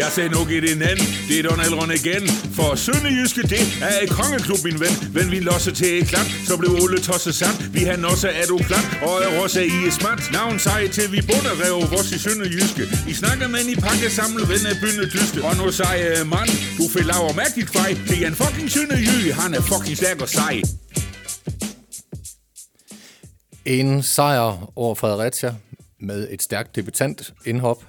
Jeg sagde nu i din anden, det er Donald Ron igen. For Sønderjyske, det er et kongeklub, min ven. Men vi losser til et klap, så blev Ole tosset sand. Vi har også er du klap, og er også i et smart. Navn sej til vi bunder rev vores i Sønderjyske. I snakker med i pakke samlet ven af bynde tyske. Og nu sej øh, mand, du får laver mærkeligt kvej. Det er en fucking Sønderjyge, han er fucking stærk og sej. En sejr over Fredericia med et stærkt debutant indhop,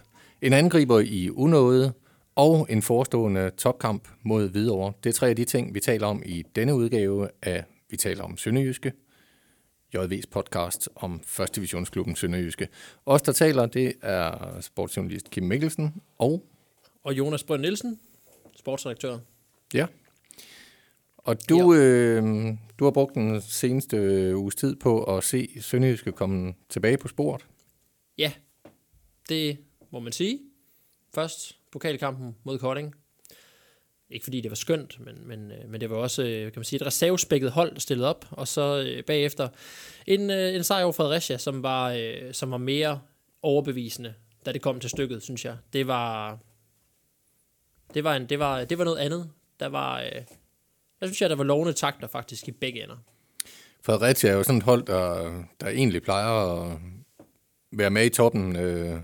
en angriber i unåde og en forestående topkamp mod Hvidovre. Det er tre af de ting, vi taler om i denne udgave af Vi taler om Sønderjyske, JV's podcast om 1. divisionsklubben Sønderjyske. Os, der taler, det er sportsjournalist Kim Mikkelsen og... Og Jonas Brønd Nielsen, sportsredaktør. Ja. Og du, øh, du har brugt den seneste uges tid på at se Sønderjyske komme tilbage på sporet. Ja, det må man sige. Først pokalkampen mod Kolding. Ikke fordi det var skønt, men, men, øh, men det var også øh, kan man sige, et reservespækket hold, stillet op. Og så øh, bagefter en, øh, en sejr over Fredericia, som var, som var mere overbevisende, da det kom til stykket, synes jeg. Det var, det var, en, det var, det var noget andet. Der var, jeg synes jeg, der var lovende takter faktisk i begge ender. Fredericia er jo sådan et hold, der, der egentlig plejer at være med i toppen, øh,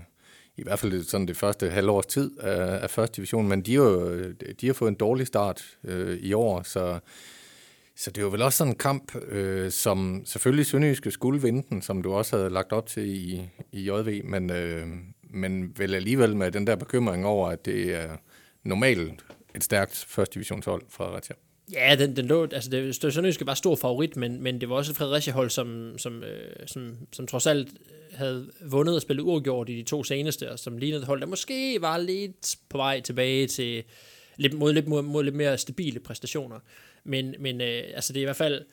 i hvert fald sådan det første halvårs tid af, af første division, men de har jo de har fået en dårlig start øh, i år, så, så det er jo vel også sådan en kamp, øh, som selvfølgelig Sønderjyske skulle vinde den, som du også havde lagt op til i, i JV, men, øh, men vel alligevel med den der bekymring over, at det er normalt et stærkt første divisionshold fra Retia. Ja, den, den lå, altså det, Sønderjyske var stor favorit, men, men det var også et Fredericia-hold, som, som, øh, som, som trods alt havde vundet og spillet uafgjort i de to seneste, og som lignede et hold, der måske var lidt på vej tilbage til lidt, mod, lidt, mod, mod lidt mere stabile præstationer. Men, men øh, altså det er i hvert fald,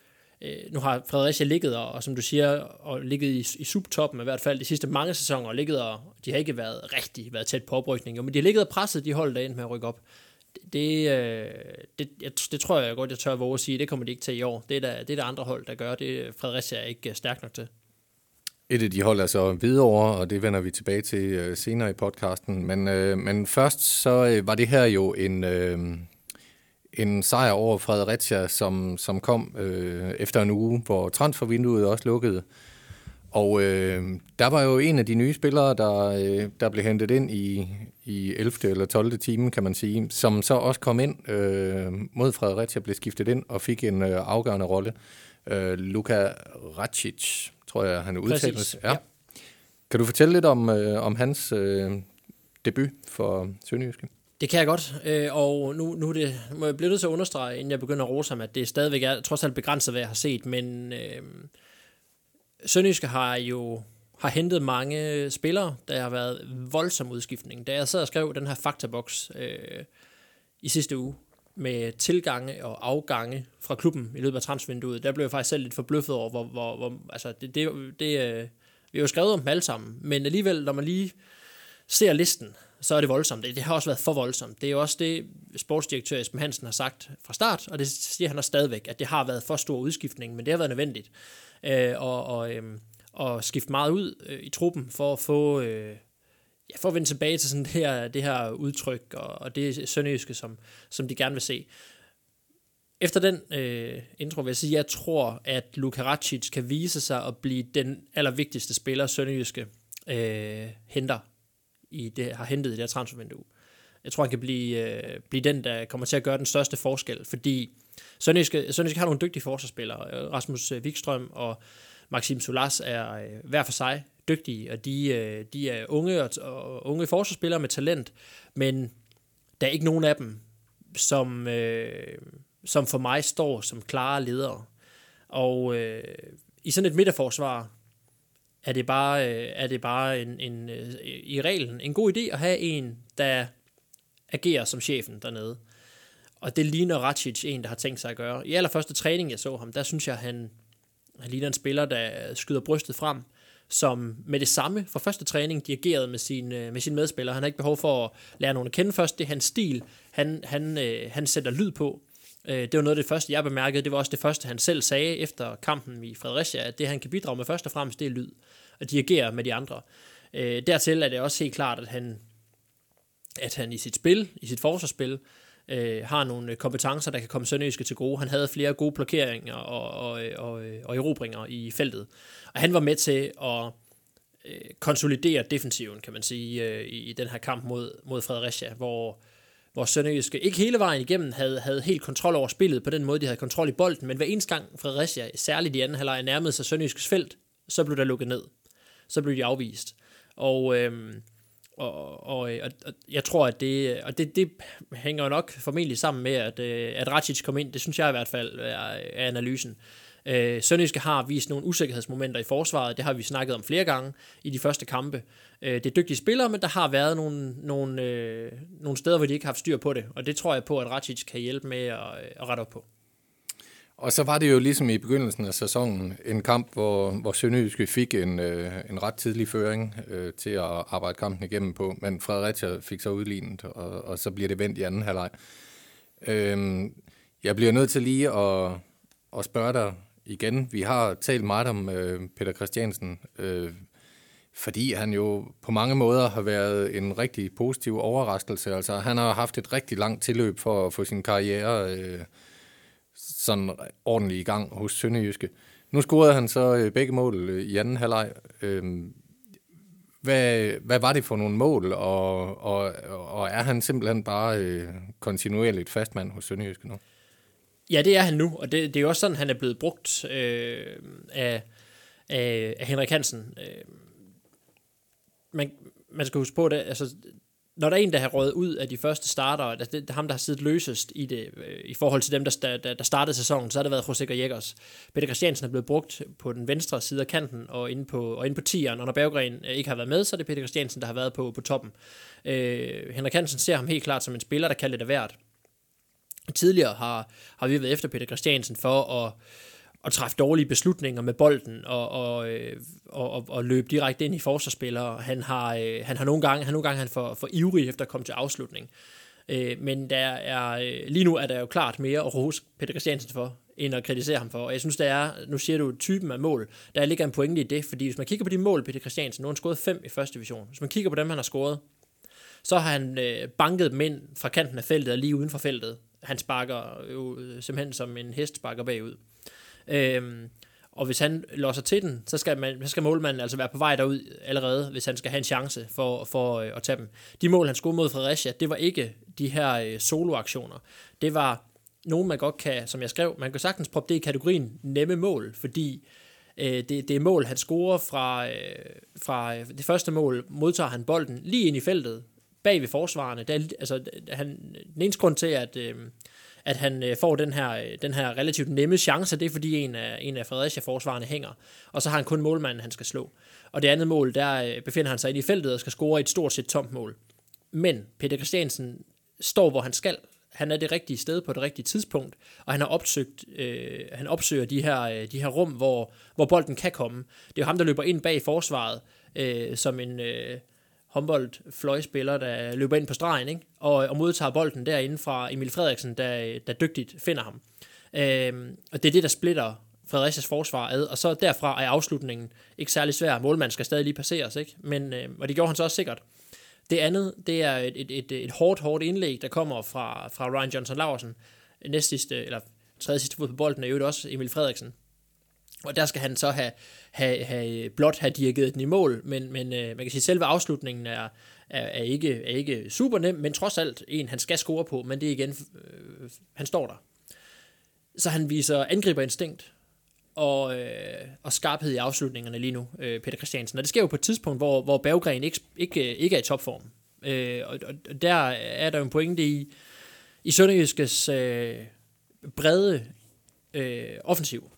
øh, nu har Fredericia ligget, og, og som du siger, og ligget i, i subtoppen i hvert fald de sidste mange sæsoner, og ligget og, de har ikke været rigtig været tæt på oprykning, jo, men de har ligget og presset de hold, der endte med at rykke op. Det, øh, det, jeg, det tror jeg godt, jeg tør våge at sige, det kommer de ikke til i år. Det er der, det er der andre hold, der gør. Det Fredericia er ikke øh, stærk nok til. Et af de hold er så videre, og det vender vi tilbage til øh, senere i podcasten. Men, øh, men først så øh, var det her jo en, øh, en sejr over Fredericia, som, som kom øh, efter en uge, hvor transfervinduet også lukkede. Og øh, der var jo en af de nye spillere, der, øh, der blev hentet ind i, i 11. eller 12. time, kan man sige, som så også kom ind øh, mod Fredericia, blev skiftet ind og fik en øh, afgørende rolle. Øh, Luka Racic, tror jeg, han udtales. Ja. ja. Kan du fortælle lidt om, øh, om hans øh, debut for Sønderjyske? Det kan jeg godt, øh, og nu, nu er det, må jeg blive nødt til at understrege, inden jeg begynder at rose ham, at det stadigvæk er trods alt begrænset, hvad jeg har set, men øh, Sønderjyske har jo har hentet mange spillere, der har været voldsom udskiftning. Da jeg sad og skrev den her faktaboks øh, i sidste uge, med tilgange og afgange fra klubben i løbet af transfervinduet, der blev jeg faktisk selv lidt forbløffet over, hvor, hvor, hvor altså det, det, det, øh, vi har jo skrevet om dem alle sammen, men alligevel, når man lige ser listen, så er det voldsomt. Det, det har også været for voldsomt. Det er jo også det, sportsdirektør Esben Hansen har sagt fra start, og det siger han også stadigvæk, at det har været for stor udskiftning, men det har været nødvendigt. Øh, og, og, øh, og skifte meget ud øh, i truppen for at få... Øh, ja, for at vende tilbage til sådan det her, det her udtryk og, og det sønderjyske, som, som de gerne vil se. Efter den øh, intro vil jeg sige, at jeg tror, at Luka Racic kan vise sig at blive den allervigtigste spiller, Sønderjyske øh, henter i det, har hentet i det her transfervindue. Jeg tror, han kan blive, øh, blive den, der kommer til at gøre den største forskel, fordi Sønderjyske, Sønderjyske har nogle dygtige forsvarsspillere. Rasmus øh, Wikstrøm og Maxim Solas er øh, hver for sig dygtige, og de, øh, de er unge og, og unge forsvarsspillere med talent, men der er ikke nogen af dem, som, øh, som for mig står som klare ledere. Og øh, i sådan et midterforsvar er det bare, øh, er det bare en, en, øh, i reglen en god idé at have en, der agerer som chefen dernede. Og det ligner Racic en, der har tænkt sig at gøre. I allerførste træning, jeg så ham, der synes jeg, han, han ligner en spiller, der skyder brystet frem, som med det samme fra første træning dirigerede med sin, øh, med sin medspiller. Han har ikke behov for at lære nogen at kende først. Det er hans stil. Han, han, øh, han sætter lyd på. Øh, det var noget af det første, jeg bemærkede. Det var også det første, han selv sagde efter kampen i Fredericia, at det, han kan bidrage med først og fremmest, det er lyd. At dirigere med de andre. Øh, dertil er det også helt klart, at han, at han i sit spil, i sit forsvarsspil, øh, har nogle kompetencer, der kan komme Sønderjyske til gode. Han havde flere gode blokeringer og, og, og, og erobringer i feltet. Og han var med til at øh, konsolidere defensiven, kan man sige, øh, i den her kamp mod, mod Fredericia, hvor, hvor Sønderjyske ikke hele vejen igennem havde, havde helt kontrol over spillet på den måde, de havde kontrol i bolden, men hver eneste gang Fredericia, særligt i anden halvleg, nærmede sig Sønderjyskes felt, så blev der lukket ned. Så blev de afvist. Og, øh, og, og, øh, og, og jeg tror, at det, og det, det hænger nok formentlig sammen med, at, øh, at Racic kom ind. Det synes jeg i hvert fald er, er analysen. Øh, Sønderjyske har vist nogle usikkerhedsmomenter i forsvaret. Det har vi snakket om flere gange i de første kampe. Øh, det er dygtige spillere, men der har været nogle, nogle, øh, nogle steder, hvor de ikke har haft styr på det. Og det tror jeg på, at Racic kan hjælpe med at, øh, at rette op på. Og så var det jo ligesom i begyndelsen af sæsonen en kamp, hvor, hvor Sønderjyske fik en, øh, en ret tidlig føring øh, til at arbejde kampen igennem på, men Fredericia fik så udlignet, og, og så bliver det vendt i anden halvleg. Øh, jeg bliver nødt til lige at, at spørge dig igen. Vi har talt meget om øh, Peter Christiansen, øh, fordi han jo på mange måder har været en rigtig positiv overraskelse. Altså, han har haft et rigtig langt tilløb for at få sin karriere øh, sådan ordentligt i gang hos Sønderjyske. Nu scorede han så øh, begge mål øh, i anden halvleg. Øhm, hvad, hvad var det for nogle mål, og, og, og er han simpelthen bare øh, kontinuerligt fastmand hos Sønderjyske nu? Ja, det er han nu, og det, det er jo også sådan, han er blevet brugt øh, af, af, af Henrik Hansen. Øh, man, man skal huske på det, altså når der er en, der har røget ud af de første starter, det, det, ham, der har siddet løsest i det, øh, i forhold til dem, der, der, der startede sæsonen, så har det været Jose Gallegos. Peter Christiansen er blevet brugt på den venstre side af kanten og inde på, og inde på tieren, og når Berggren øh, ikke har været med, så er det Peter Christiansen, der har været på, på toppen. Øh, Henrik Hansen ser ham helt klart som en spiller, der kan lidt af hvert. Tidligere har, har vi været efter Peter Christiansen for at at træffe dårlige beslutninger med bolden og, og, øh, og, og, og løbe direkte ind i forsvarsspillere. Han har, øh, han har nogle gange, han nogle gange han for, for ivrig efter at komme til afslutning. Øh, men der er, øh, lige nu er der jo klart mere at rose Peter Christiansen for, end at kritisere ham for. Og jeg synes, der er, nu siger du typen af mål, der ligger en pointe i det, fordi hvis man kigger på de mål, Peter Christiansen, nu har han scoret fem i første division. Hvis man kigger på dem, han har scoret, så har han øh, banket dem ind fra kanten af feltet og lige uden for feltet. Han sparker jo øh, simpelthen som en hest sparker bagud. Øhm, og hvis han låser til den, så skal, man, så skal målmanden altså være på vej derud allerede, hvis han skal have en chance for, for øh, at tage dem. De mål, han skulle mod Fredericia, det var ikke de her øh, soloaktioner. Det var nogen, man godt kan, som jeg skrev, man kan sagtens proppe det i kategorien nemme mål, fordi øh, det, det er mål, han scorer fra, øh, fra øh, det første mål, modtager han bolden lige ind i feltet, bag ved forsvarerne. Der, altså, han, den eneste grund til, at, øh, at han øh, får den her, øh, den her relativt nemme chance, det er fordi en af, en af Fredericia-forsvarerne hænger, og så har han kun målmanden, han skal slå. Og det andet mål, der øh, befinder han sig inde i feltet og skal score et stort set tomt mål. Men Peter Christiansen står, hvor han skal. Han er det rigtige sted på det rigtige tidspunkt, og han har opsøgt, øh, han opsøger de her, øh, de her rum, hvor, hvor bolden kan komme. Det er jo ham, der løber ind bag forsvaret, øh, som en, øh, håndboldfløjspiller, der løber ind på stregen, ikke? Og, og modtager bolden derinde fra Emil Frederiksen, der, der dygtigt finder ham. Øhm, og det er det, der splitter Fredericias forsvar ad, og så derfra er afslutningen ikke særlig svær. Målmanden skal stadig lige passeres, ikke? Men, øh, og det gjorde han så også sikkert. Det andet, det er et, et, et, et hårdt, hårdt indlæg, der kommer fra, fra Ryan Johnson Larsen. Næst sidste, eller tredje sidste fod på bolden er jo også Emil Frederiksen. Og der skal han så have, have, have øh, blot have dirigeret den i mål, men, men øh, man kan sige, at selve afslutningen er, er, er, ikke, er ikke super nem, men trods alt en, han skal score på, men det er igen, øh, han står der. Så han viser angriberinstinkt og, øh, og skarphed i afslutningerne lige nu, øh, Peter Christiansen. Og det sker jo på et tidspunkt, hvor, hvor Berggren ikke, ikke, ikke er i topform. Øh, og, og der er der jo en pointe i, i Sønderjyskes øh, brede øh, offensiv.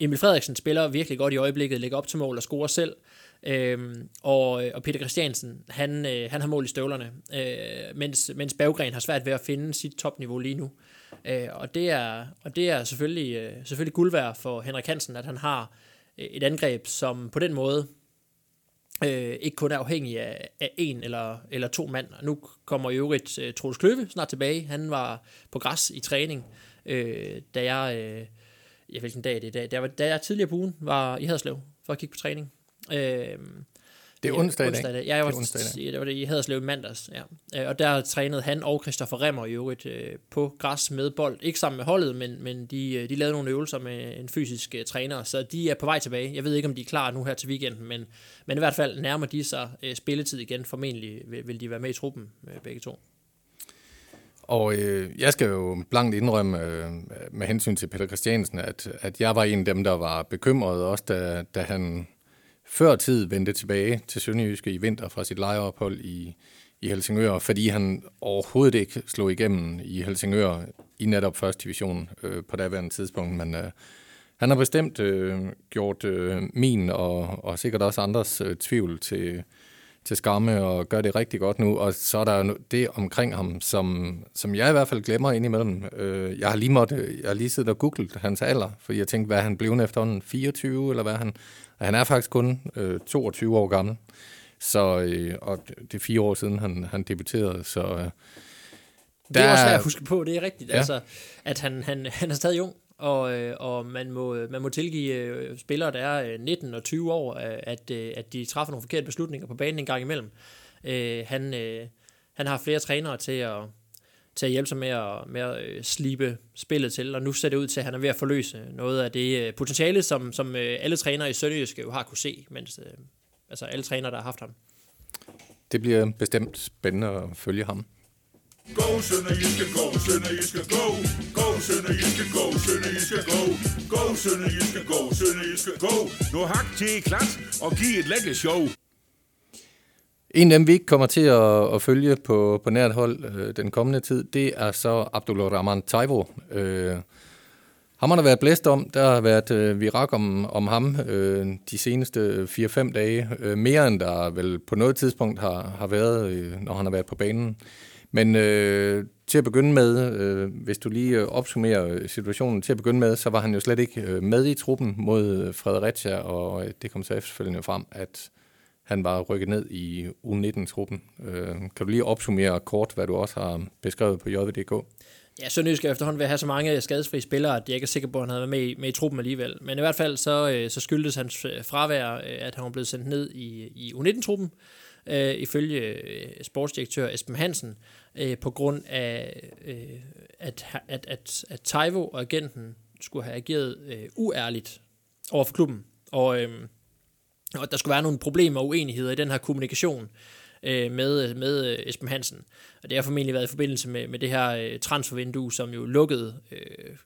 Emil Frederiksen spiller virkelig godt i øjeblikket, lægger op til mål og scorer selv. Øhm, og, øh, og Peter Christiansen, han, øh, han har mål i støvlerne, øh, mens, mens Berggren har svært ved at finde sit topniveau lige nu. Øh, og det er, og det er selvfølgelig, øh, selvfølgelig guld værd for Henrik Hansen, at han har øh, et angreb, som på den måde øh, ikke kun er afhængig af, af en eller, eller to mand. Nu kommer i øvrigt øh, Troels Kløve snart tilbage. Han var på græs i træning, øh, da jeg... Øh, ja, hvilken dag det er i dag, der var, da jeg tidligere på ugen var i Haderslev for at kigge på træning. Øh, Det er onsdag i dag. onsdag. Ja, jeg var, Det er onsdag dag. det, var det i Haderslev i mandags. Ja. Øh, Og der trænede han og Christoffer Remmer i øvrigt øh, på græs med bold. Ikke sammen med holdet, men, men de, øh, de lavede nogle øvelser med en fysisk øh, træner, så de er på vej tilbage. Jeg ved ikke, om de er klar nu her til weekenden, men, men i hvert fald nærmer de sig øh, spilletid igen. Formentlig vil, vil de være med i truppen, øh, begge to. Og øh, jeg skal jo blankt indrømme øh, med hensyn til Peter Christiansen, at, at jeg var en af dem, der var bekymret også, da, da han før tid vendte tilbage til Sønderjyske i vinter fra sit lejeophold i, i Helsingør, fordi han overhovedet ikke slog igennem i Helsingør i netop første division øh, på daværende tidspunkt. Men øh, han har bestemt øh, gjort øh, min og, og sikkert også andres øh, tvivl til, til skamme og gør det rigtig godt nu. Og så er der det omkring ham, som, som jeg i hvert fald glemmer indimellem. Øh, jeg har lige måtte, jeg har lige siddet og googlet hans alder, fordi jeg tænkte, hvad er han blevet efterhånden? 24, eller hvad han? Han er faktisk kun øh, 22 år gammel. Så, øh, og det er fire år siden, han, han debuterede, så... Øh, Det er Der- også værd at huske på, det er rigtigt, ja. altså, at han, han, han er stadig ung, og, øh, og man, må, man må tilgive øh, spillere, der er øh, 19 og 20 år, øh, at, øh, at de træffer nogle forkerte beslutninger på banen en gang imellem. Øh, han, øh, han har flere trænere til at, til at hjælpe sig med at, med at øh, slibe spillet til, og nu ser det ud til, at han er ved at forløse noget af det øh, potentiale, som, som øh, alle trænere i Sønderjyske jo har kunne se, mens, øh, altså alle trænere, der har haft ham. det bliver bestemt spændende at følge ham. Go, Sønderjyske, go, Sønderjyske, go. Sønderjyske, go, Sønderjyske, go. Go, Sønderjyske, go, Sønderjyske, go. Nu hak til klat og giv et lækkert show. En af dem, vi ikke kommer til at, at følge på, på nært hold øh, den kommende tid, det er så Abdulrahman Taivo. Øh, ham har der været blæst om. Der har været øh, virak om, om ham øh, de seneste 4-5 dage. Øh, mere end der vel på noget tidspunkt har, har været, øh, når han har været på banen. Men øh, til at begynde med, øh, hvis du lige øh, opsummerer øh, situationen, til at begynde med, så var han jo slet ikke øh, med i truppen mod Fredericia, og det kom så efterfølgende frem, at han var rykket ned i U19-truppen. Øh, kan du lige opsummere kort, hvad du også har beskrevet på JVDK? Ja, Sønderjysk er efterhånden ved at have så mange skadesfri spillere, at jeg ikke er sikker på, at han havde været med i, med i truppen alligevel. Men i hvert fald så, så skyldtes hans fravær, at han var blevet sendt ned i, i U19-truppen, øh, ifølge sportsdirektør Esben Hansen, øh, på grund af, øh, at, at, at, at Taivo og agenten skulle have ageret øh, uærligt over for klubben. Og, øh, og der skulle være nogle problemer og uenigheder i den her kommunikation øh, med, med øh, Esben Hansen. Og det har formentlig været i forbindelse med, med det her øh, transfervindue, som jo lukkede øh,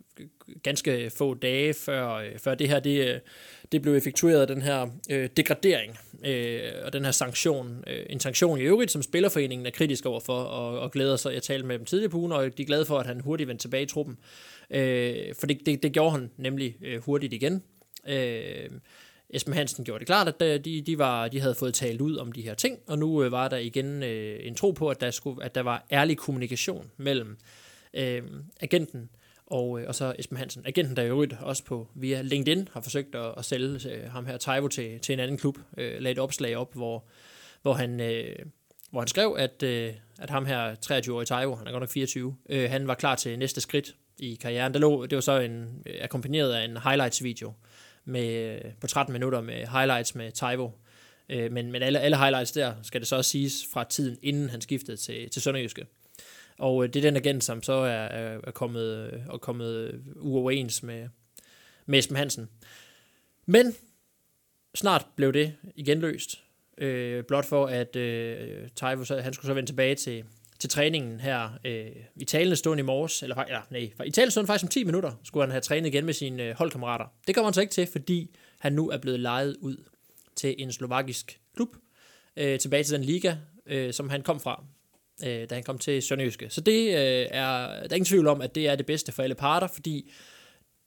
ganske få dage før, øh, før det her det, øh, det blev effektueret, den her øh, degradering øh, og den her sanktion. Øh, en sanktion i øvrigt, som Spillerforeningen er kritisk overfor og, og glæder sig. Jeg talte med dem tidligere på ugen, og de er glade for, at han hurtigt vendte tilbage i truppen. Øh, for det, det, det gjorde han nemlig øh, hurtigt igen. Øh, Esben Hansen gjorde det klart, at øh, de, de, var, de havde fået talt ud om de her ting, og nu øh, var der igen øh, en tro på, at der, skulle, at der var ærlig kommunikation mellem øh, agenten og, øh, og så Esben Hansen. Agenten, der i øvrigt også på via LinkedIn har forsøgt at, at sælge øh, ham her Taivo til, til en anden klub, øh, lagde et opslag op, hvor, hvor han... Øh, hvor han skrev, at, øh, at ham her 23-årige Taivo, han er godt nok 24, øh, han var klar til næste skridt i karrieren. Der lå, det var så en, øh, akkompagneret af en highlights-video med, øh, på 13 minutter med highlights med Taivo. Øh, men, men alle, alle highlights der, skal det så også siges, fra tiden inden han skiftede til, til Sønderjyske. Og øh, det er den agent, som så er, er, er kommet, øh, er kommet øh, uoverens med, med Esben Hansen. Men snart blev det igen løst. Øh, blot for, at øh, Taivo, han skulle så vende tilbage til, til træningen her øh, i talende stund i morges, eller, eller nej, i talende stund faktisk om 10 minutter, skulle han have trænet igen med sine øh, holdkammerater. Det kommer han så ikke til, fordi han nu er blevet lejet ud til en slovakisk klub, øh, tilbage til den liga, øh, som han kom fra, øh, da han kom til Sønderjyske. Så det øh, er, der er ingen tvivl om, at det er det bedste for alle parter, fordi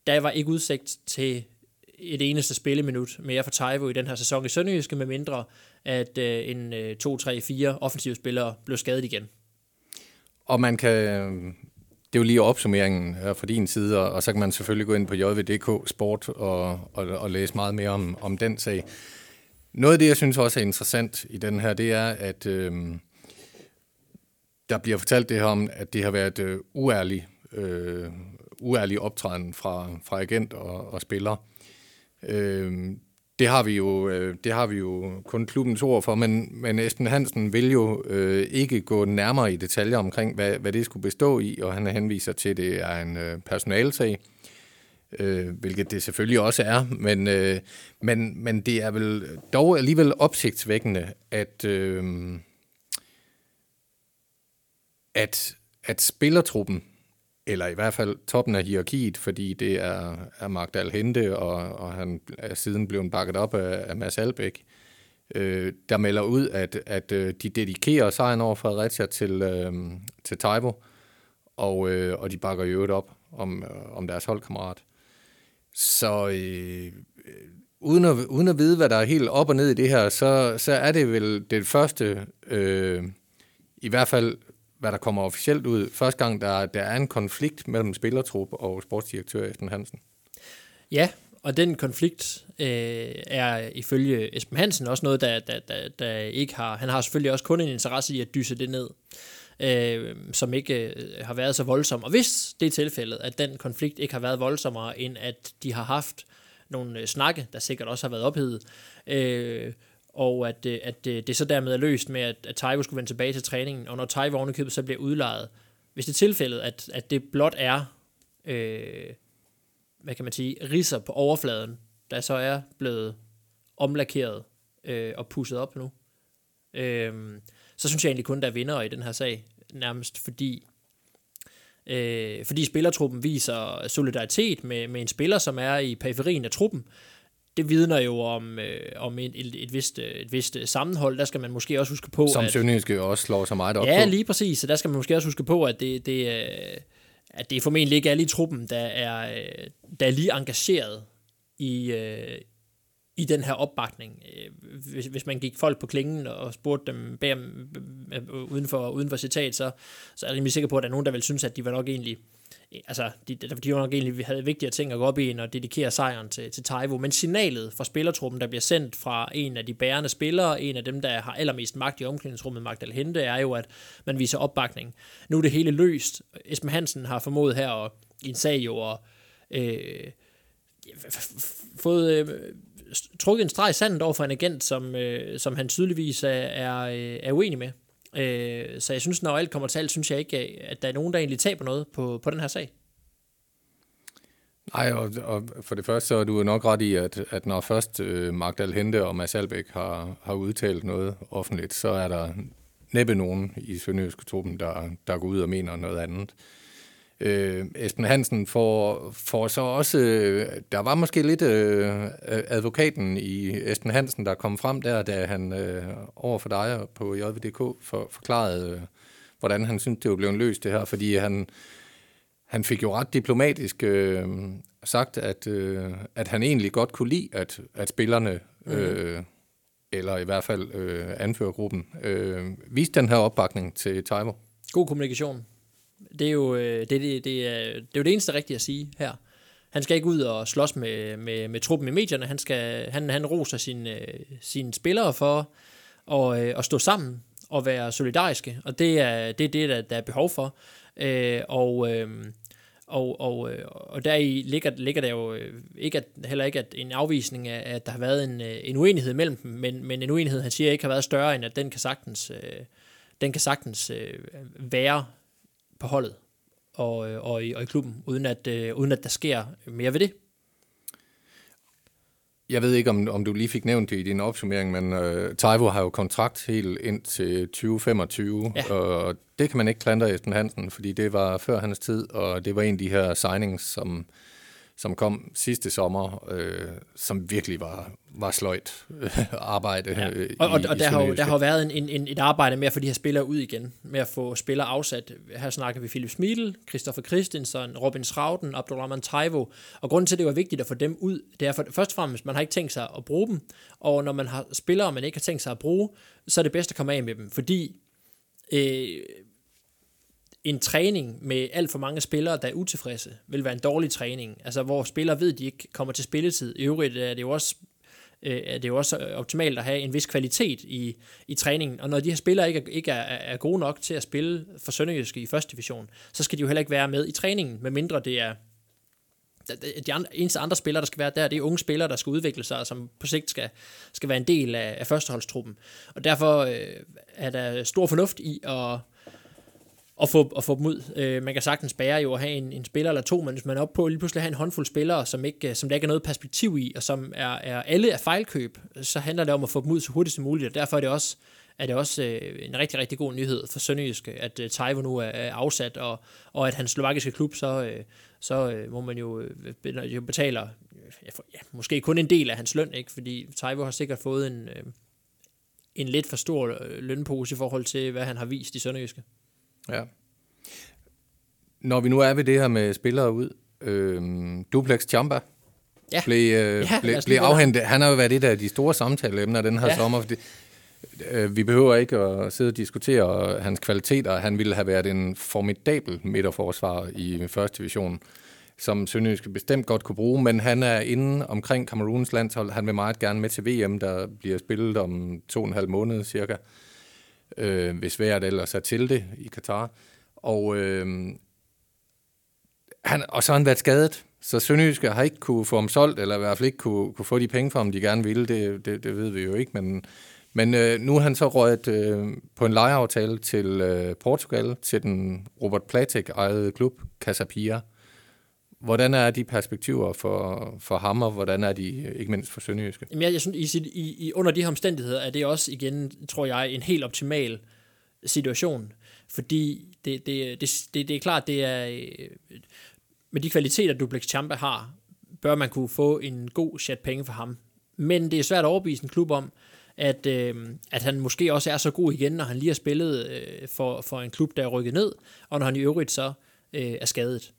der var ikke udsigt til et eneste spilleminut mere for Taivo i den her sæson i Sønderjyske, med mindre at øh, en øh, 2, 3, 4 offensive spillere blev skadet igen. Og man kan, det er jo lige opsummeringen her fra din side, og, og så kan man selvfølgelig gå ind på JVDK Sport og, og, og læse meget mere om, om den sag. Noget af det, jeg synes også er interessant i den her, det er, at øh, der bliver fortalt det her om, at det har været øh, uærlig, øh, uærlig optræden fra, fra agent og, og spiller. Øh, det har vi jo, øh, det har vi jo kun klubbens ord for, men, men Esben Hansen vil jo øh, ikke gå nærmere i detaljer omkring, hvad, hvad det skulle bestå i, og han henviser til, at det er en øh, personalsag, øh, hvilket det selvfølgelig også er, men, øh, men, men det er vel dog alligevel opsigtsvækkende, at, øh, at, at spillertruppen eller i hvert fald toppen af hierarkiet, fordi det er, er Magdal Hente, og, og han er siden blevet bakket op af, af Mads Albæk, øh, der melder ud, at, at øh, de dedikerer sejren over Fredericia til, øh, til Taibo, og, øh, og de bakker i øvrigt op om, øh, om deres holdkammerat. Så øh, uden, at, uden at vide, hvad der er helt op og ned i det her, så, så er det vel det første, øh, i hvert fald hvad der kommer officielt ud, første gang, der, der er en konflikt mellem spillertrup og sportsdirektør Esben Hansen. Ja, og den konflikt øh, er ifølge Esben Hansen også noget, der, der, der, der ikke har... Han har selvfølgelig også kun en interesse i at dyse det ned, øh, som ikke øh, har været så voldsom. Og hvis det er tilfældet, at den konflikt ikke har været voldsommere, end at de har haft nogle øh, snakke, der sikkert også har været ophedet, øh, og at, øh, at øh, det så dermed er løst med, at, at Taivo skulle vende tilbage til træningen, og når Taivo ovenikøbet så bliver udlejet, hvis det er tilfældet, at, at det blot er, øh, hvad kan man sige, risser på overfladen, der så er blevet omlakeret øh, og pusset op nu, øh, så synes jeg egentlig kun, der er vinder i den her sag, nærmest fordi, øh, fordi spillertruppen viser solidaritet med, med en spiller, som er i periferien af truppen, det vidner jo om, øh, om et, et, et, vist, et vist sammenhold. Der skal man måske også huske på, Som Sønderjyske jo også slår så meget op Ja, på. lige præcis. Så der skal man måske også huske på, at det, det, øh, at det er formentlig ikke alle i truppen, der er, øh, der er lige engageret i, øh, i den her opbakning. Hvis, hvis man gik folk på klingen og spurgte dem bag, uden, for, uden for citat, så, så er jeg rimelig sikker på, at der er nogen, der vil synes, at de var nok egentlig Øh, altså, de, de var nok egentlig, vi havde vigtigere ting at gå op i, end at dedikere sejren til, til Taivo. Men signalet fra spillertruppen, der bliver sendt fra en af de bærende spillere, en af dem, der har allermest magt i omklædningsrummet, Magdal Hente, er jo, at man viser opbakning. Nu er det hele løst. Esben Hansen har formået her og, i en sag jo at øh, fået øh, trukket en streg i sandet over for en agent, som, øh, som han tydeligvis er, er, øh, er uenig med. Øh, så jeg synes, når alt kommer til alt, synes jeg ikke, øh, at der er nogen, der egentlig taber noget på, på den her sag. Nej, og, og for det første så er du nok ret i, at, at når først øh, Magdal Hente og Mads Albæk har, har udtalt noget offentligt, så er der næppe nogen i Sønderjyske truppen, der, der går ud og mener noget andet. Øh, Esben Hansen får, får så også, øh, der var måske lidt øh, advokaten i Esben Hansen, der kom frem der, da han øh, over for dig på JVDK for, forklarede, øh, hvordan han syntes, det var blevet løst det her, fordi han, han fik jo ret diplomatisk øh, sagt, at, øh, at han egentlig godt kunne lide, at, at spillerne, øh, mm. eller i hvert fald øh, anførergruppen, øh, viste den her opbakning til Taivo. God kommunikation. Det er jo øh, det, det, det, er, det, er jo det eneste rigtige at sige her. Han skal ikke ud og slås med, med, med truppen i medierne. Han, skal, han, han roser sine, øh, sine spillere for at, øh, at stå sammen og være solidariske. Og det er det, er det der, der er behov for. Øh, og, øh, og, og, og der ligger, ligger der jo ikke at, heller ikke at en afvisning af, at der har været en, en uenighed mellem dem, men, men en uenighed, han siger, ikke har været større, end at den kan sagtens, den kan sagtens være på holdet og, og, i, og i klubben, uden at, øh, uden at der sker mere ved det. Jeg ved ikke, om, om du lige fik nævnt det i din opsummering, men øh, Taivo har jo kontrakt helt ind til 2025, ja. og det kan man ikke klandre Esben Hansen, fordi det var før hans tid, og det var en af de her signings, som som kom sidste sommer, øh, som virkelig var, var sløjt øh, arbejde. Ja. Øh, og, og, i, og der, har jo, der har været en, en, et arbejde med at få de her spillere ud igen, med at få spillere afsat. Her snakker vi Philip Smidl, Christopher Christensen, Robin Schrauden, Abdulrahman Taivo, og grunden til, at det var vigtigt at få dem ud, det er for, først og fremmest, man har ikke tænkt sig at bruge dem, og når man har spillere, man ikke har tænkt sig at bruge, så er det bedst at komme af med dem, fordi øh, en træning med alt for mange spillere, der er utilfredse, vil være en dårlig træning. Altså, hvor spillere ved, at de ikke kommer til spilletid. I øvrigt er det jo også øh, er det jo også optimalt at have en vis kvalitet i, i træningen. Og når de her spillere ikke, er, ikke er, er gode nok til at spille for Sønderjyske i første division, så skal de jo heller ikke være med i træningen, medmindre det er de andre, eneste andre spillere, der skal være der, det er unge spillere, der skal udvikle sig, og som på sigt skal, skal være en del af, af førsteholdstruppen. Og derfor øh, er der stor fornuft i at, at, få, at få dem ud. Øh, man kan sagtens bære jo at have en, en spiller eller to, men hvis man er oppe på lige pludselig have en håndfuld spillere, som, ikke, øh, som der ikke er noget perspektiv i, og som er, er alle er fejlkøb, så handler det om at få dem ud så hurtigt som muligt, og derfor er det også er det også øh, en rigtig, rigtig god nyhed for Sønderjyske, at øh, Taivo nu er, er afsat, og, og at hans slovakiske klub, så, øh, så øh, må man jo, øh, jo betaler ja, måske kun en del af hans løn, ikke? fordi Taivo har sikkert fået en, øh, en lidt for stor øh, lønpose i forhold til, hvad han har vist i Sønderjyske. Ja. Når vi nu er ved det her med spillere ud, øh, Duplex Chamba ja. blev, øh, ja, blev, blev afhentet. Han har jo været et af de store samtaleemner den her ja. sommer, fordi øh, vi behøver ikke at sidde og diskutere hans kvaliteter. Han ville have været en formidabel midterforsvar i første division, som Sønderjyske bestemt godt kunne bruge, men han er inde omkring Kameruns landshold. Han vil meget gerne med til VM, der bliver spillet om to og en halv måned cirka, øh, øh, hvis vejret ellers er til det i Katar. Og, øh, han, og så har han været skadet, så Sønderjyske har ikke kunne få ham solgt, eller i hvert fald ikke kunne, kunne få de penge for ham, de gerne ville. Det, det, det ved vi jo ikke, men men øh, nu er han så røget øh, på en lejeaftale til øh, Portugal, til den Robert Platek ejede klub, Casapia. Hvordan er de perspektiver for, for ham, og hvordan er de øh, ikke mindst for Sønderjyske? Jamen jeg, jeg synes, i, i, under de her omstændigheder er det også igen, tror jeg, en helt optimal situation. Fordi det, det, det, det, det er klart, det er øh, med de kvaliteter, Duplex Champa har, bør man kunne få en god chat penge for ham. Men det er svært at overbevise en klub om, at, øh, at han måske også er så god igen, når han lige har spillet øh, for, for en klub, der er rykket ned, og når han i øvrigt så øh, er skadet.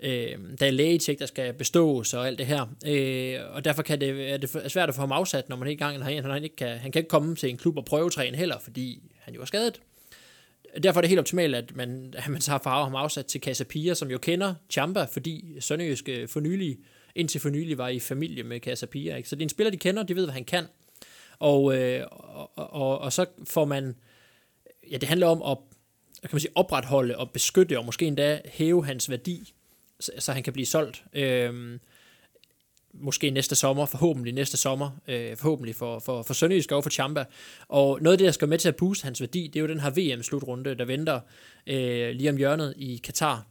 Øh, der er lægetjek, der skal bestås og alt det her. Øh, og derfor kan det, er det svært at få ham afsat, når man ikke gang han, han, ikke kan, han kan ikke komme til en klub og prøvetræne heller, fordi han jo er skadet. Derfor er det helt optimalt, at man, at man så har farvet ham afsat til Casapia, som jo kender Champa, fordi Sønderjysk øh, for nylig, indtil for nylig var i familie med Casapia. Ikke? Så det er en spiller, de kender, de ved, hvad han kan. Og, øh, og, og, og så får man, ja, det handler om at kan man sige, opretholde og beskytte, og måske endda hæve hans værdi, så, så han kan blive solgt. Øh, måske næste sommer, forhåbentlig næste sommer, øh, forhåbentlig for, for, for Sønderjysk og for Champa. Og noget af det, der skal med til at booste hans værdi, det er jo den her VM-slutrunde, der venter øh, lige om hjørnet i Katar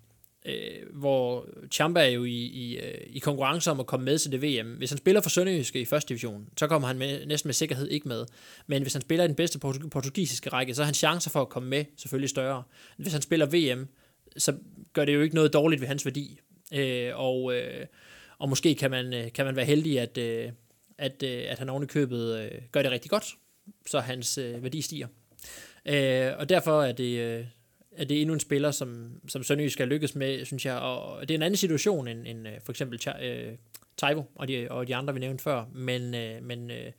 øh, hvor Champa er jo i, i, øh, i konkurrence om at komme med til det VM. Hvis han spiller for Sønderjyske i første division, så kommer han med, næsten med sikkerhed ikke med. Men hvis han spiller i den bedste portugisiske række, så er hans chancer for at komme med selvfølgelig større. Hvis han spiller VM, så gør det jo ikke noget dårligt ved hans værdi. Øh, og, øh, og måske kan man, øh, kan man være heldig, at, øh, at, øh, at han oven i købet øh, gør det rigtig godt, så hans øh, værdi stiger. Øh, og derfor er det, øh, er det endnu en spiller, som, som Sønderjysk skal lykkes med, synes jeg. Og det er en anden situation end, end øh, for eksempel øh, Taivo og de, og de andre, vi nævnte før. Men, øh, men øh,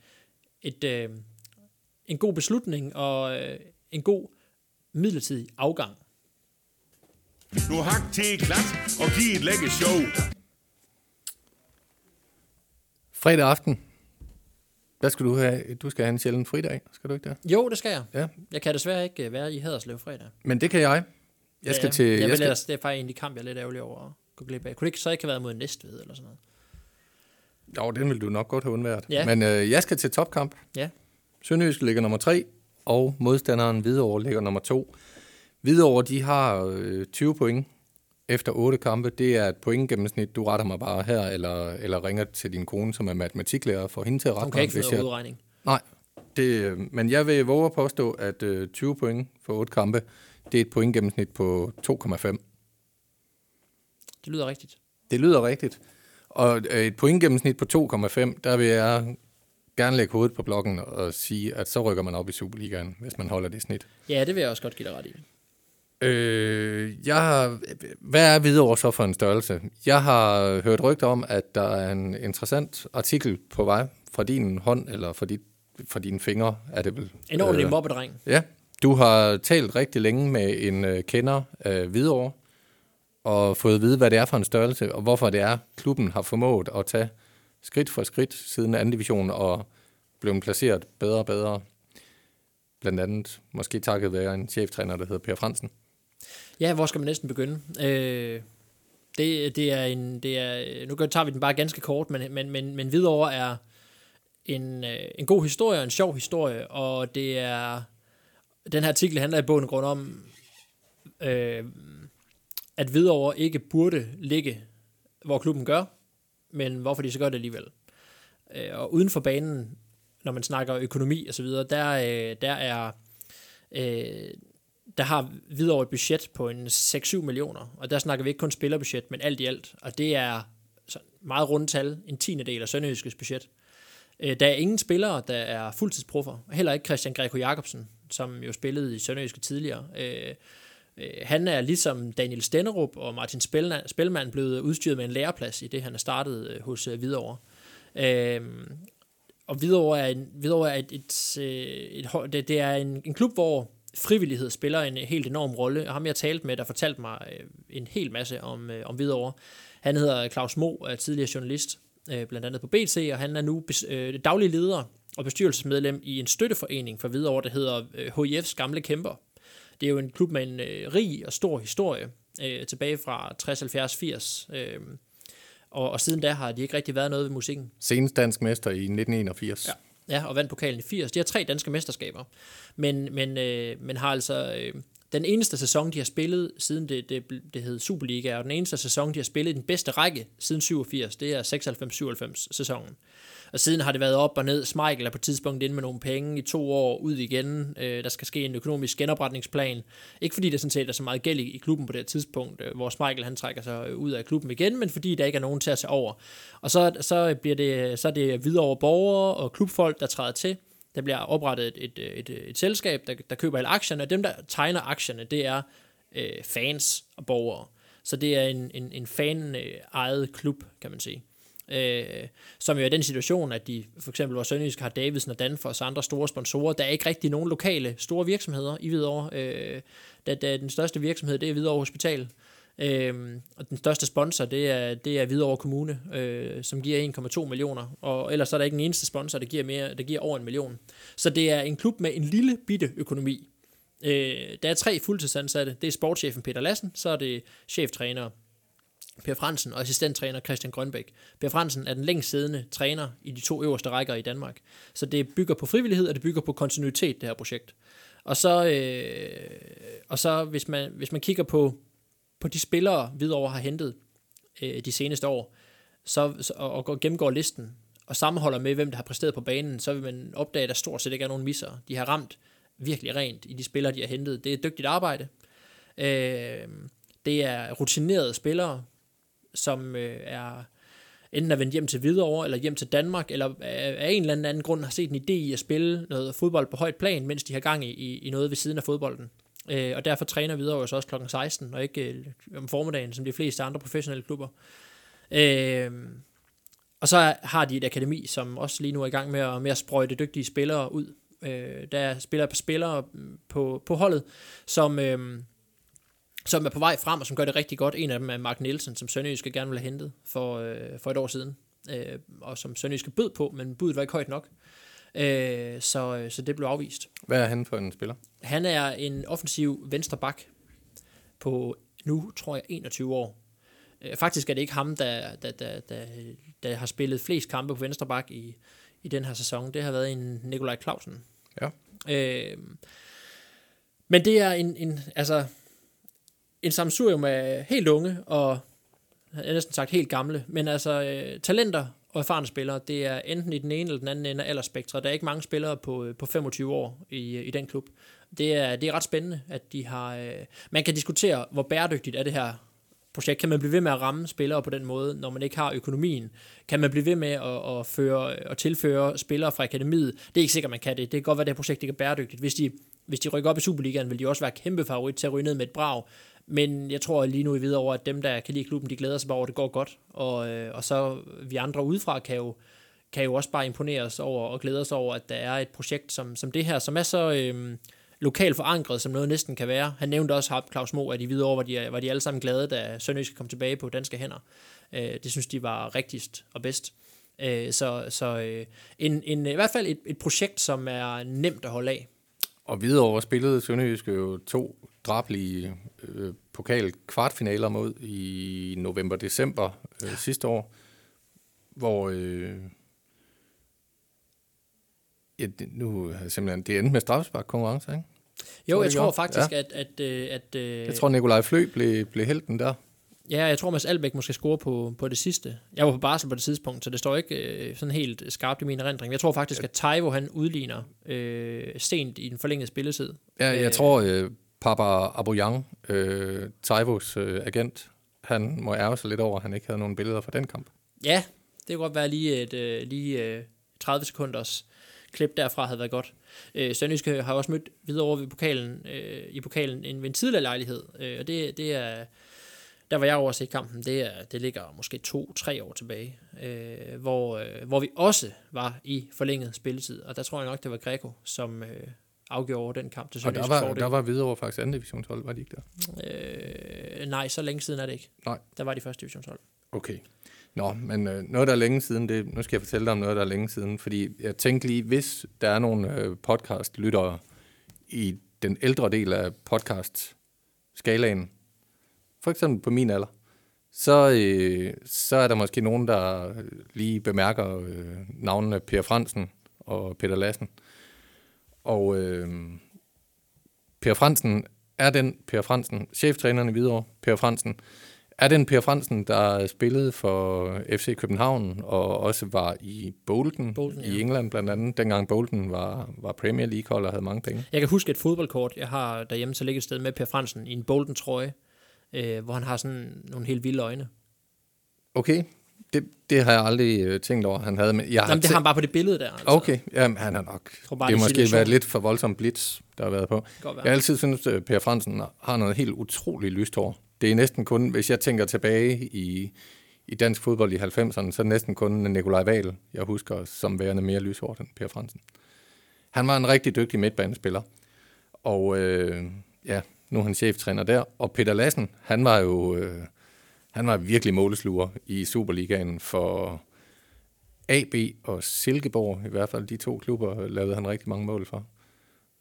et, øh, en god beslutning og øh, en god midlertidig afgang. Nu hak til klat og giv et lække show. Fredag aften, hvad skal du have? Du skal have en sjældent fridag, skal du ikke det? Jo, det skal jeg. Ja. Jeg kan desværre ikke øh, være i Haderslev fredag. Men det kan jeg. Jeg skal ja, til... Jeg, jeg skal... Ellers, det er faktisk en de kamp, jeg er lidt ærgerlig over at gå glip af. Kunne det ikke så ikke have været mod Næstved eller sådan noget? Jo, den vil du nok godt have undværet. Ja. Men øh, jeg skal til topkamp. Ja. Sønderjysk ligger nummer 3, og modstanderen Hvidovre ligger nummer 2. Hvidovre, de har øh, 20 point efter otte kampe, det er et pointgennemsnit. Du retter mig bare her, eller, eller ringer til din kone, som er matematiklærer, for hende til at rette Hun kan ikke jeg... udregning. Nej, det, men jeg vil våge at påstå, at øh, 20 point for otte kampe, det er et pointgennemsnit på 2,5. Det lyder rigtigt. Det lyder rigtigt. Og øh, et pointgennemsnit på 2,5, der vil jeg gerne lægge hovedet på blokken og sige, at så rykker man op i Superligaen, hvis man holder det snit. Ja, det vil jeg også godt give dig ret i. Øh, jeg har, hvad er videre så for en størrelse? Jeg har hørt rygter om, at der er en interessant artikel på vej fra din hånd, eller fra, dit, fra dine fingre, er det vel? En ordentlig øh, mobbedreng. Ja, du har talt rigtig længe med en øh, kender af øh, Hvidovre, og fået at vide, hvad det er for en størrelse, og hvorfor det er, klubben har formået at tage skridt for skridt siden anden division, og blevet placeret bedre og bedre. Blandt andet måske takket være en cheftræner, der hedder Per Fransen. Ja, hvor skal man næsten begynde? Øh, Det, det er en, det er, nu tager vi den bare ganske kort, men, men, men, men Hvidovre er en, øh, en god historie, en sjov historie, og det er, den her artikel handler i bund og grund om, øh, at Hvidovre ikke burde ligge, hvor klubben gør, men hvorfor de så gør det alligevel. Øh, og uden for banen, når man snakker økonomi og så videre, der, øh, der er øh, der har videre et budget på en 6-7 millioner, og der snakker vi ikke kun spillerbudget, men alt i alt, og det er så meget rundt tal, en tiende del af Sønderjyskets budget. Øh, der er ingen spillere, der er fuldtidsproffer, heller ikke Christian Greco Jacobsen, som jo spillede i Sønderjyske tidligere. Øh, øh, han er ligesom Daniel Stennerup og Martin Spelman blevet udstyret med en læreplads i det, han er startet hos Hvidovre. og Hvidovre er, en, Hvidovre er et, et, et, et det, det er en, en klub, hvor frivillighed spiller en helt enorm rolle. Ham jeg talt med, der fortalte mig en hel masse om, om Hvidovre. Han hedder Claus Mo, er tidligere journalist, øh, blandt andet på BT, og han er nu øh, daglig leder og bestyrelsesmedlem i en støtteforening for Hvidovre, der hedder øh, HIF's Gamle Kæmper. Det er jo en klub med en øh, rig og stor historie øh, tilbage fra 60, 70, 80. Øh, og, og siden da har de ikke rigtig været noget ved musikken. Senest dansk mester i 1981. Ja. Ja, og vandt pokalen i 80. De har tre danske mesterskaber, men, men, øh, men har altså øh, den eneste sæson, de har spillet, siden det, det, det hed Superliga, og den eneste sæson, de har spillet i den bedste række siden 87, det er 96-97 sæsonen. Og siden har det været op og ned. Smeichel er på tidspunkt inde med nogle penge i to år ud igen. Øh, der skal ske en økonomisk genopretningsplan. Ikke fordi der sådan set er så meget gæld i, i klubben på det tidspunkt, øh, hvor Smeichel han trækker sig øh, ud af klubben igen, men fordi der ikke er nogen til at tage over. Og så, så, bliver det, så er det videre over borgere og klubfolk, der træder til. Der bliver oprettet et, et, et, et, et selskab, der, der køber alle aktierne, og dem, der tegner aktierne, det er øh, fans og borgere. Så det er en, en, en fan-ejet klub, kan man sige. Øh, som jo er den situation, at de for eksempel, hvor Sønderjysk har Davidsen og Danfoss og andre store sponsorer, der er ikke rigtig nogen lokale store virksomheder i Hvidovre. Øh, da, da den største virksomhed, det er Hvidovre Hospital, Øh, og den største sponsor, det er, det er Hvidovre Kommune, øh, som giver 1,2 millioner. Og ellers er der ikke en eneste sponsor, der giver, mere, der giver over en million. Så det er en klub med en lille bitte økonomi. Øh, der er tre fuldtidsansatte. Det er sportschefen Peter Lassen, så er det cheftræner Per Fransen og assistenttræner Christian Grønbæk. Per Fransen er den længst siddende træner i de to øverste rækker i Danmark. Så det bygger på frivillighed, og det bygger på kontinuitet, det her projekt. Og så, øh, og så hvis, man, hvis man kigger på på de spillere, Hvidovre har hentet øh, de seneste år, så, og, og gennemgår listen, og sammenholder med, hvem der har præsteret på banen, så vil man opdage, at der stort set ikke er nogen misser. De har ramt virkelig rent i de spillere, de har hentet. Det er dygtigt arbejde. Øh, det er rutinerede spillere, som øh, er enten er vendt hjem til Hvidovre, eller hjem til Danmark, eller af en eller anden grund har set en idé i at spille noget fodbold på højt plan, mens de har gang i, i noget ved siden af fodbolden. Øh, og derfor træner videre så også kl. 16, og ikke øh, om formiddagen, som de fleste andre professionelle klubber. Øh, og så har de et akademi, som også lige nu er i gang med at, med at sprøjte dygtige spillere ud. Øh, der spiller spillere på spillere mm, på, på holdet, som, øh, som er på vej frem, og som gør det rigtig godt. En af dem er Mark Nielsen, som Sønderjyske gerne ville have hentet for, øh, for et år siden, øh, og som Sønderjyske bød på, men budet var ikke højt nok. Øh, så, så det blev afvist. Hvad er han for en spiller? Han er en offensiv venstre bak på nu, tror jeg, 21 år. Øh, faktisk er det ikke ham, der, der, der, der, der har spillet flest kampe på venstre bak i, i den her sæson. Det har været en Nikolaj Clausen. Ja. Øh, men det er en, en, altså, en samsurium af helt unge og jeg har næsten sagt helt gamle, men altså øh, talenter og erfarne spillere. Det er enten i den ene eller den anden ende af aldersspektret. Der er ikke mange spillere på, øh, på 25 år i, øh, i den klub. Det er, det er ret spændende, at de har... Øh, man kan diskutere, hvor bæredygtigt er det her projekt. Kan man blive ved med at ramme spillere på den måde, når man ikke har økonomien? Kan man blive ved med at, at, føre, at tilføre spillere fra akademiet? Det er ikke sikkert, man kan det. Det kan godt være, at det her projekt ikke er bæredygtigt. Hvis de, hvis de rykker op i Superligaen, vil de også være kæmpe favorit til at ryge ned med et brag. Men jeg tror lige nu i videre over, at dem, der kan lide klubben, de glæder sig bare over, at det går godt. Og, øh, og så vi andre udefra kan jo, kan jo også bare imponere os over og glæde os over, at der er et projekt som, som det her, som er så øh, lokalt forankret, som noget næsten kan være. Han nævnte også at Claus Mo, at i videre over var de, var de alle sammen glade, da Sønderjysk kom tilbage på danske hænder. Øh, det synes de var rigtigst og bedst. Øh, så så øh, en, en, i hvert fald et, et projekt, som er nemt at holde af. Og videre spillede Sønderjysk jo to drablige øh, pokal kvartfinaler mod i november-december øh, sidste år, hvor øh, ja, det, nu er det simpelthen, det endte med straffespark konkurrence, ikke? Jo, Tror jeg tror gjorde? faktisk, at... at, øh, at øh, Jeg tror, Nikolaj Flø blev, blev helten der. Ja, jeg tror, Mads Albæk måske score på, på det sidste. Jeg var på barsel på det tidspunkt, så det står ikke øh, sådan helt skarpt i min erindring. Jeg tror faktisk, at Taivo han udligner øh, sent i den forlængede spilletid. Ja, jeg Øh. tror, øh, Papa Aboyang, øh, Taivos øh, agent, han må ærge sig lidt over, at han ikke havde nogen billeder fra den kamp. Ja, det kunne godt være lige et øh, lige, øh, 30 sekunders klip derfra havde været godt. Øh, Sønderjyske har også mødt videre over ved pokalen, øh, i pokalen en, ved en tidligere lejlighed, øh, og det, det er, der var jeg over at se kampen, det, er, det ligger måske to-tre år tilbage, øh, hvor, øh, hvor vi også var i forlænget spilletid, og der tror jeg nok, det var Greco, som øh, afgjorde over den kamp til Og der var, fordel. der var videre faktisk anden divisionshold, var de ikke der? Øh, nej, så længe siden er det ikke. Nej. Der var de første divisionshold. Okay. Nå, men øh, noget, der er længe siden, det, nu skal jeg fortælle dig om noget, der er længe siden, fordi jeg tænkte lige, hvis der er nogle øh, podcast-lyttere i den ældre del af podcast-skalaen, for eksempel på min alder, så, øh, så er der måske nogen, der lige bemærker øh, navnene Per Fransen og Peter Lassen. Og øh, Per Fransen er den Per Fransen, cheftræneren i Hvidovre, Per Fransen, er den Per Fransen, der spillede for FC København og også var i Bolton, Bolton, ja. i England blandt andet, dengang Bolton var, var Premier League-hold og havde mange penge. Jeg kan huske et fodboldkort, jeg har derhjemme, så ligger et sted med Per Fransen i en Bolden trøje, øh, hvor han har sådan nogle helt vilde øjne. Okay, det, det har jeg aldrig øh, tænkt over, han havde. Men jeg Jamen, det har han bare på det billede der. Altså. Okay, jamen, han har nok. tror bare, det har måske situationen. været lidt for voldsom blitz, der har været på. Godt. Jeg har altid syntes, at Per Fransen har noget helt utroligt lyst hår. Det er næsten kun, hvis jeg tænker tilbage i, i dansk fodbold i 90'erne, så er det næsten kun Nikolaj Wahl, jeg husker som værende mere lyshåret end Per Fransen. Han var en rigtig dygtig midtbanespiller, og øh, ja, nu er han cheftræner der. Og Peter Lassen, han var jo øh, han var virkelig målesluger i Superligaen for AB og Silkeborg, i hvert fald de to klubber, lavede han rigtig mange mål for.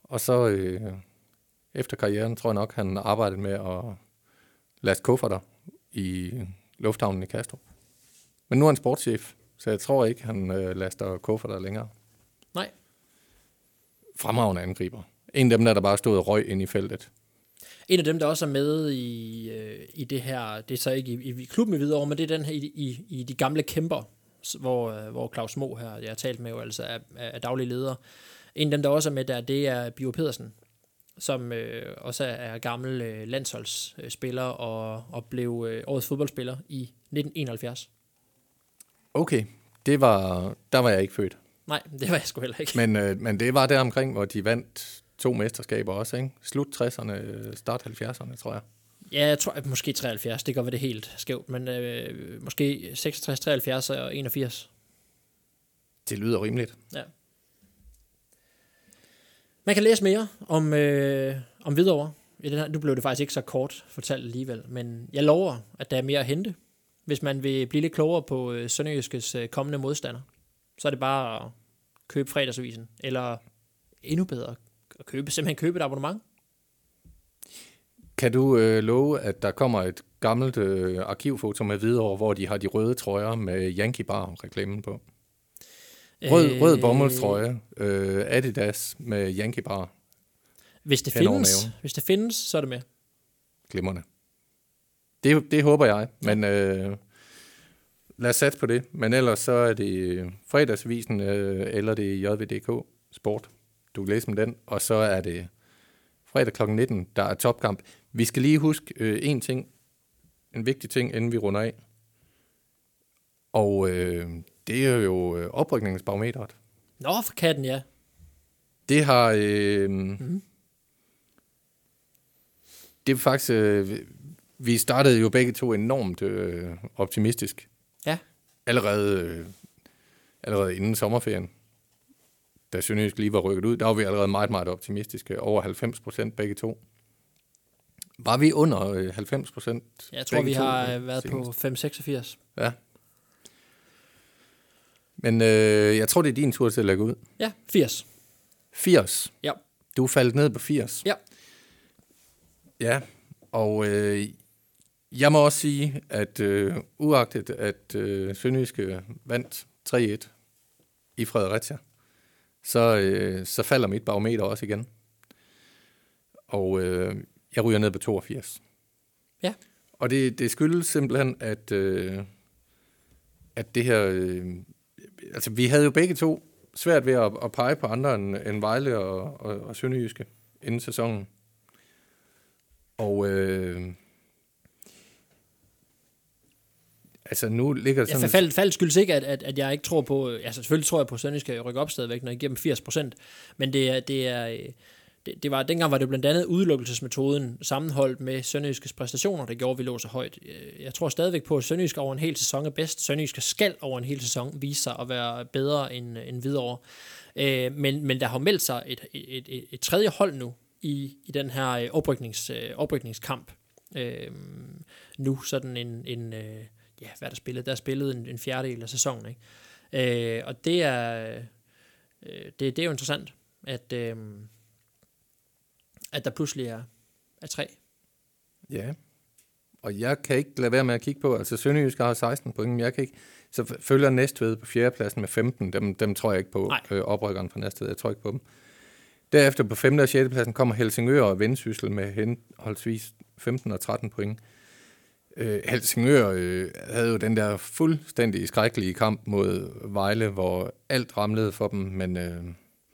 Og så øh, efter karrieren tror jeg nok, han arbejdede med at laste kufferter i lufthavnen i Kastrup. Men nu er han sportschef, så jeg tror ikke, han øh, laster kufferter længere. Nej. Fremragende angriber. En af dem, der, der bare stod og røg ind i feltet. En af dem, der også er med i, øh, i det her, det er så ikke i, i klubben i Hvidovre, men det er den her i, i, i de gamle kæmper, hvor, øh, hvor Claus Mo her, jeg har talt med jo altså, er, er daglig leder. En af dem, der også er med der, det er Bio Pedersen, som øh, også er, er gammel øh, landsholdsspiller og, og blev øh, årets fodboldspiller i 1971. Okay, det var, der var jeg ikke født. Nej, det var jeg sgu heller ikke. Men, øh, men det var der omkring, hvor de vandt to mesterskaber også, ikke? Slut 60'erne, øh, start 70'erne, tror jeg. Ja, jeg tror at måske 73, det kan være det helt skævt, men øh, måske 66, 73 og 81. Det lyder rimeligt. Ja. Man kan læse mere om, øh, om Hvidovre. I den her, nu blev det faktisk ikke så kort fortalt alligevel, men jeg lover, at der er mere at hente. Hvis man vil blive lidt klogere på øh, Sønderjyskes øh, kommende modstander, så er det bare at købe fredagsavisen, eller endnu bedre, at købe, simpelthen købe et abonnement. Kan du øh, love, at der kommer et gammelt øh, arkivfoto med videre, hvor de har de røde trøjer med Yankee Bar-reklamen på? Rød, øh, rød bomuldstrøje, øh, Adidas med Yankee Bar, Hvis det, findes, hvis det findes, så er det med. glimrende. Det, det håber jeg, men øh, lad os satse på det. Men ellers så er det fredagsvisen, øh, eller det er JVDK Sport. Du kan læse om den, og så er det fredag kl. 19, der er topkamp. Vi skal lige huske øh, en ting, en vigtig ting, inden vi runder af. Og øh, det er jo øh, oprykningsbarometeret. Nå, for katten, ja. Det har... Øh, mm. Det er faktisk... Øh, vi startede jo begge to enormt øh, optimistisk. Ja. Allerede, øh, allerede inden sommerferien, da Sønderjysk lige var rykket ud, der var vi allerede meget, meget optimistiske. Over 90 procent begge to. Var vi under øh, 90 procent? Jeg tror, vi har øh, været på 5,86. Ja. Men øh, jeg tror, det er din tur til at lægge ud. Ja, 80. 80. Ja. Du er faldet ned på 80. Ja. Ja, Og øh, jeg må også sige, at øh, uagtet at øh, Sønderjyske vandt 3-1 i Fredericia, så, øh, så falder mit barometer også igen. Og øh, jeg ryger ned på 82. Ja. Og det, det skyldes simpelthen, at, øh, at det her... Øh, altså, vi havde jo begge to svært ved at, at pege på andre end, end Vejle og, og, og Sønderjyske inden sæsonen. Og øh, altså nu ligger det Ja, sådan... for fald, fald skyldes ikke, at, at, at jeg ikke tror på... Altså selvfølgelig tror jeg på, at Sønderjysk skal rykke op stadigvæk, når jeg giver dem 80 procent. Men det er... Det er øh, det, det var, dengang var det blandt andet udelukkelsesmetoden sammenholdt med Sønderjyskes præstationer, der gjorde, at vi lå så højt. Øh, Jeg tror stadigvæk på, at Sønderjysk over en hel sæson er bedst. Sønderjysk skal over en hel sæson vise sig at være bedre end, end videre. Øh, men, men der har meldt sig et, et, et, et tredje hold nu i, i den her øh, opryknings, oprykningskamp. Øh, nu sådan en, en øh, ja, hvad er der spillet? Der er spillet en, en fjerdedel af sæsonen, ikke? Øh, og det er, øh, det, det er jo interessant, at, øh, at der pludselig er, er tre. Ja, og jeg kan ikke lade være med at kigge på, altså Sønderjysk har 16 point, men jeg kan ikke, så følger Næstved på fjerdepladsen med 15, dem, dem tror jeg ikke på, Nej. øh, oprykkeren fra Næstved, jeg tror ikke på dem. Derefter på 5. og 6. pladsen kommer Helsingør og Vendsyssel med henholdsvis 15 og 13 point. Øh, Helsingør øh, havde jo den der fuldstændig skrækkelige kamp mod Vejle, hvor alt ramlede for dem, men øh,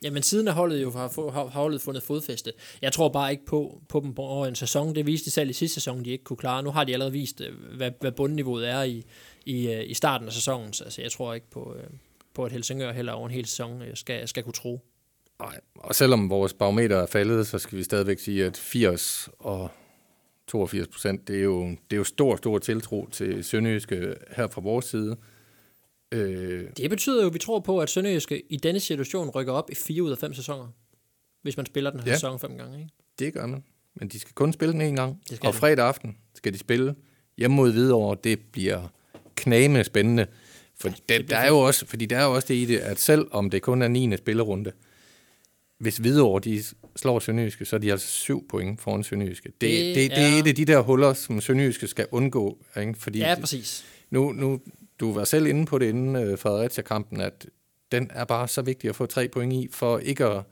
Jamen siden af holdet jo har, har, har holdet fundet fodfæste. Jeg tror bare ikke på, på dem over en sæson. Det viste de selv i sidste sæson, de ikke kunne klare. Nu har de allerede vist, øh, hvad, hvad bundniveauet er i, i, øh, i starten af sæsonen. Så altså, jeg tror ikke på, øh, på at Helsingør heller over en hel sæson øh, skal, skal kunne tro. Nej, og selvom vores barometer er faldet, så skal vi stadigvæk sige, at 80 og 82 procent, det er jo, det er jo stor, stor tiltro til Sønderjyske her fra vores side. Øh, Det betyder jo, at vi tror på, at Sønderjyske i denne situation rykker op i fire ud af fem sæsoner. Hvis man spiller den her Ja. sæson fem gange. Ikke? det gør man. Men de skal kun spille den en gang. Det skal Og fredag aften skal de spille hjemme mod Hvidovre. Det bliver knagende spændende. For ja, der, der er jo også, fordi der er jo også det i det, at selv om det kun er 9. spillerunde, hvis Hvidovre de slår Sønderjyske, så er de altså syv point foran Sønderjyske. Det, det, Det det, er er- et af de der huller, som Sønderjyske skal undgå. Ikke? Fordi Ja, præcis. Nu, nu, du var selv inde på det inden øh, Fredericia-kampen, at den er bare så vigtig at få tre point i, for ikke at,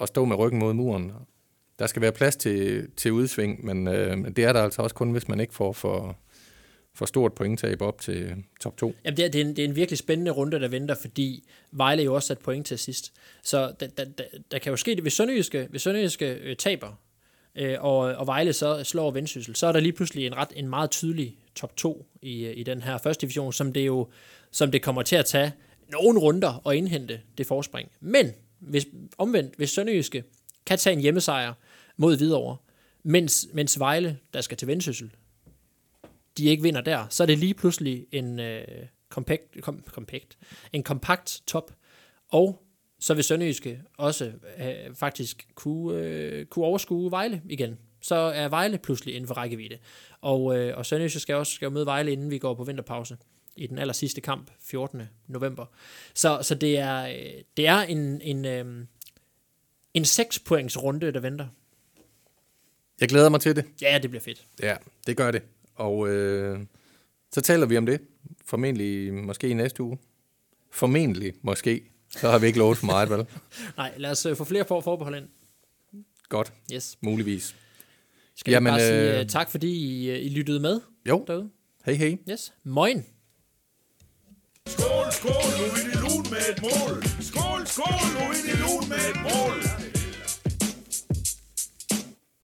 at stå med ryggen mod muren. Der skal være plads til, til udsving, men øh, men det er der altså også kun, hvis man ikke får for, for stort pointtab op til top 2. Jamen, det er, det, er en, det er en virkelig spændende runde, der venter, fordi Vejle jo også sat point til sidst. Så der, der, der, der kan jo ske det, hvis Sønderjyske, hvis Sønderjyske øh, taber, øh, og, og Vejle så slår Vendsyssel, så er der lige pludselig en, ret, en meget tydelig top 2 i, øh, i den her første division, som det jo som det kommer til at tage nogle runder at indhente det forspring. Men hvis, omvendt, hvis Sønderjyske kan tage en hjemmesejr mod Hvidovre, mens, mens Vejle, der skal til Vendsyssel, de ikke vinder der, så er det lige pludselig en øh, kompakt, kom, kompakt, en kompakt top, og så vil Sønderjyske også øh, faktisk kunne, øh, kunne overskue Vejle igen. Så er Vejle pludselig inden for rækkevidde. Og, øh, og Sønderjyske skal også skal møde Vejle, inden vi går på vinterpause i den aller sidste kamp, 14. november. Så, så det er, øh, det er en, en, øh, en 6 points runde, der venter. Jeg glæder mig til det. Ja, det bliver fedt. Ja, det gør det. Og øh, så taler vi om det. Formentlig måske i næste uge. Formentlig måske. Så har vi ikke lovet for meget, vel? Nej, lad os øh, få flere for forbehold ind. Godt, Yes. muligvis. Skal Jamen, Jamen, bare sige øh, uh, tak, fordi I, uh, I lyttede med Jo, derude. hej hej. Yes. Moin. Skål, skål, nu er det lun med et mål. Skål, skål, nu er det lun med et mål.